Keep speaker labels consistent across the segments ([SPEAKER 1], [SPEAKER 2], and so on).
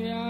[SPEAKER 1] Yeah.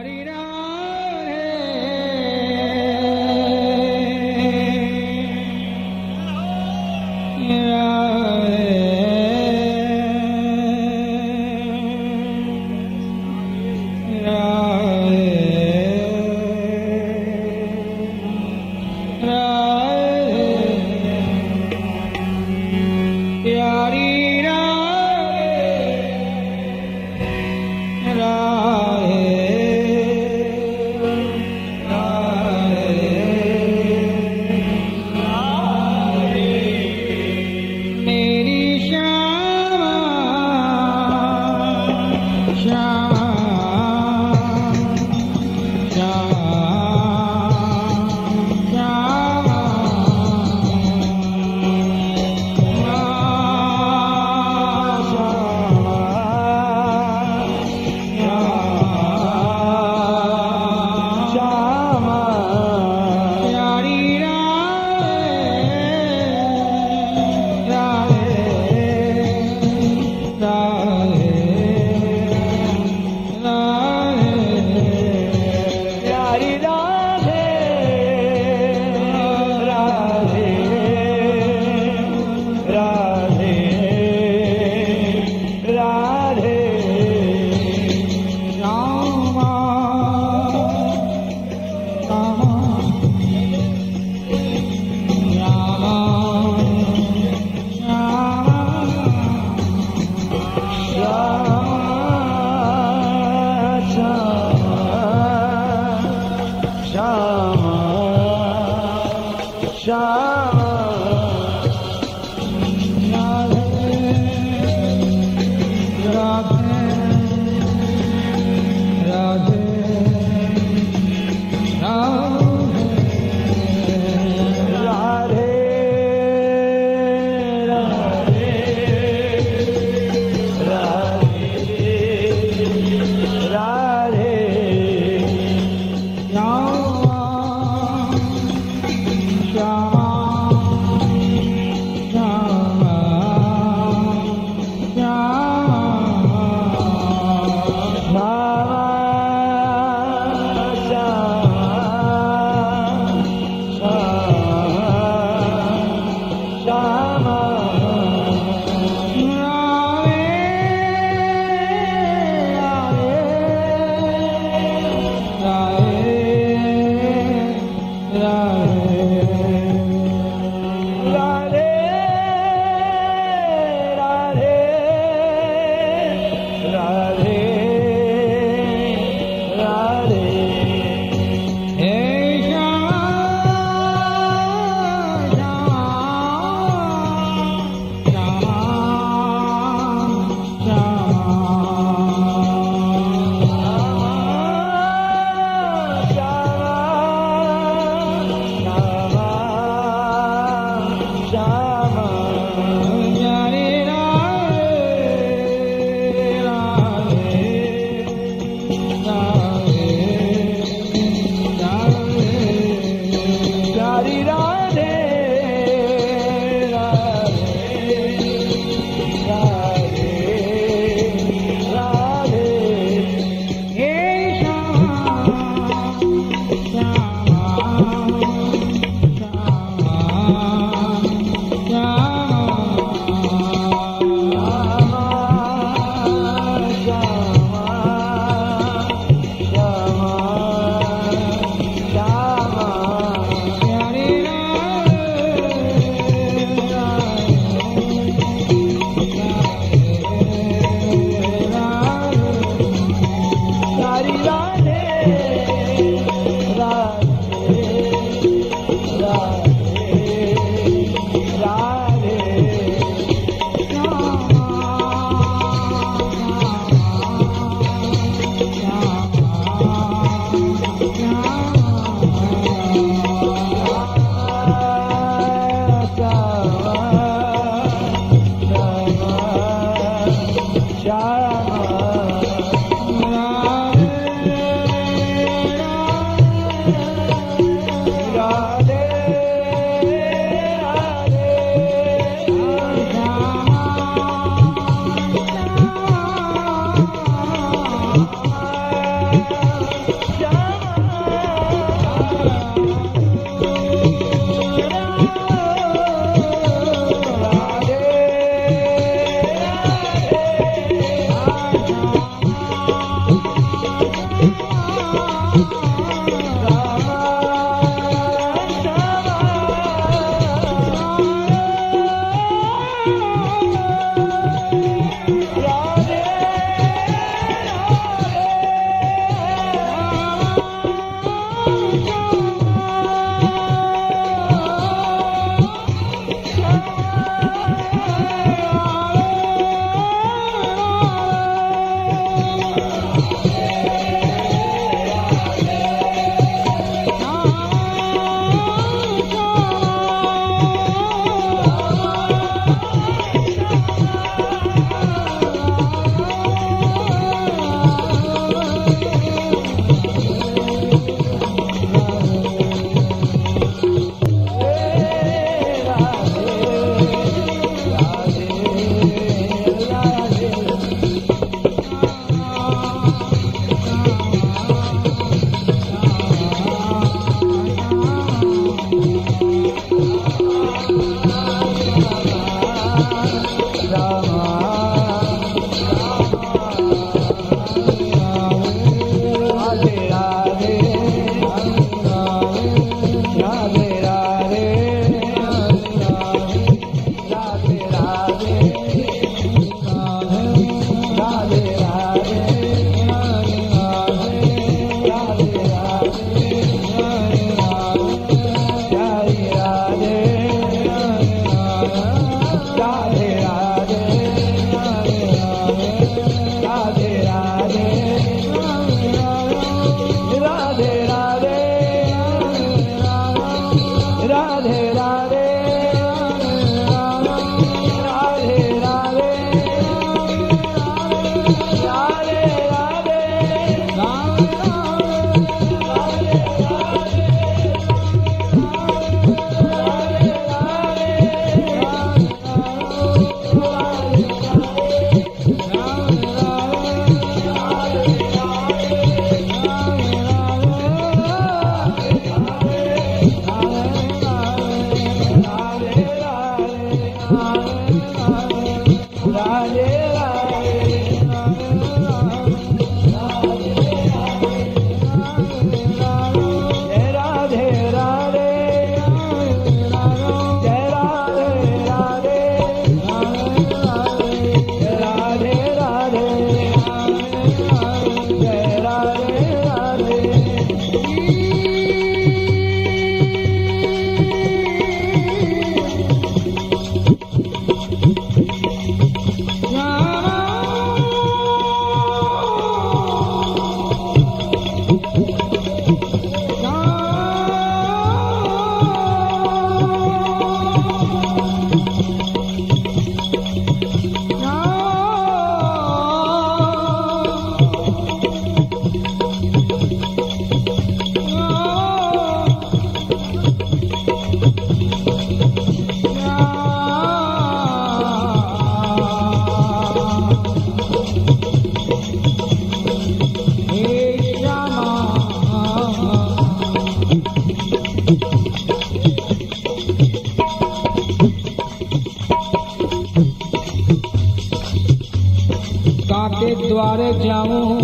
[SPEAKER 1] द्वारे जाऊँ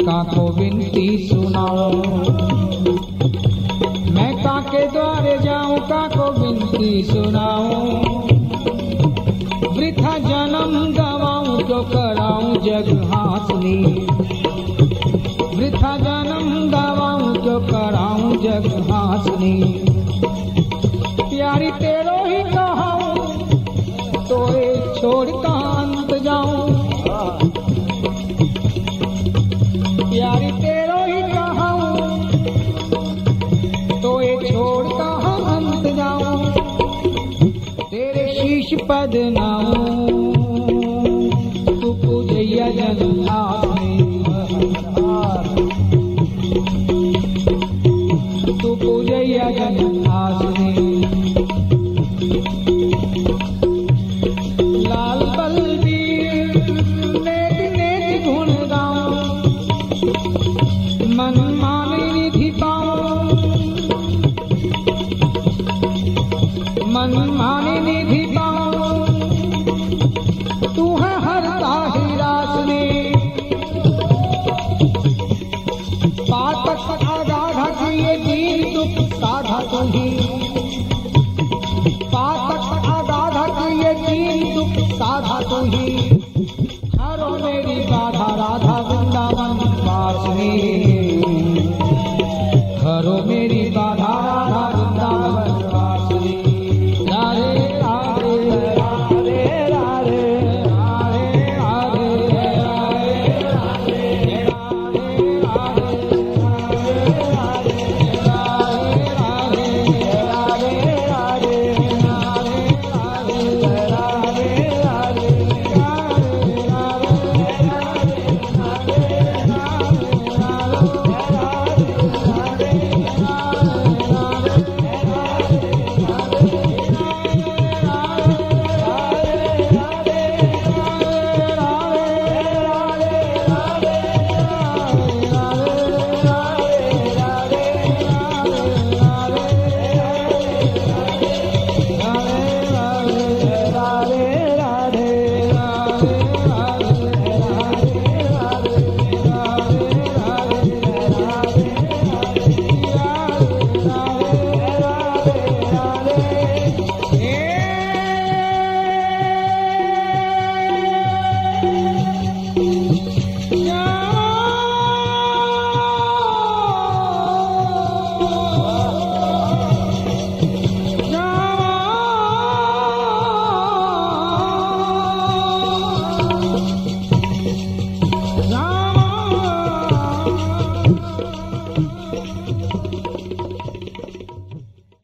[SPEAKER 1] काको विनती सुनाऊं। मैं काके द्वारे जाऊँ काको विनती सुनाऊं। वृथा जन्म गवाऊं तो कराऊं जग हासनी। वृथा जन्म गवाऊं तो कराऊं जग हासनी। निष्पद नाम सुपूजय जन आसने सुपूजय जन आसने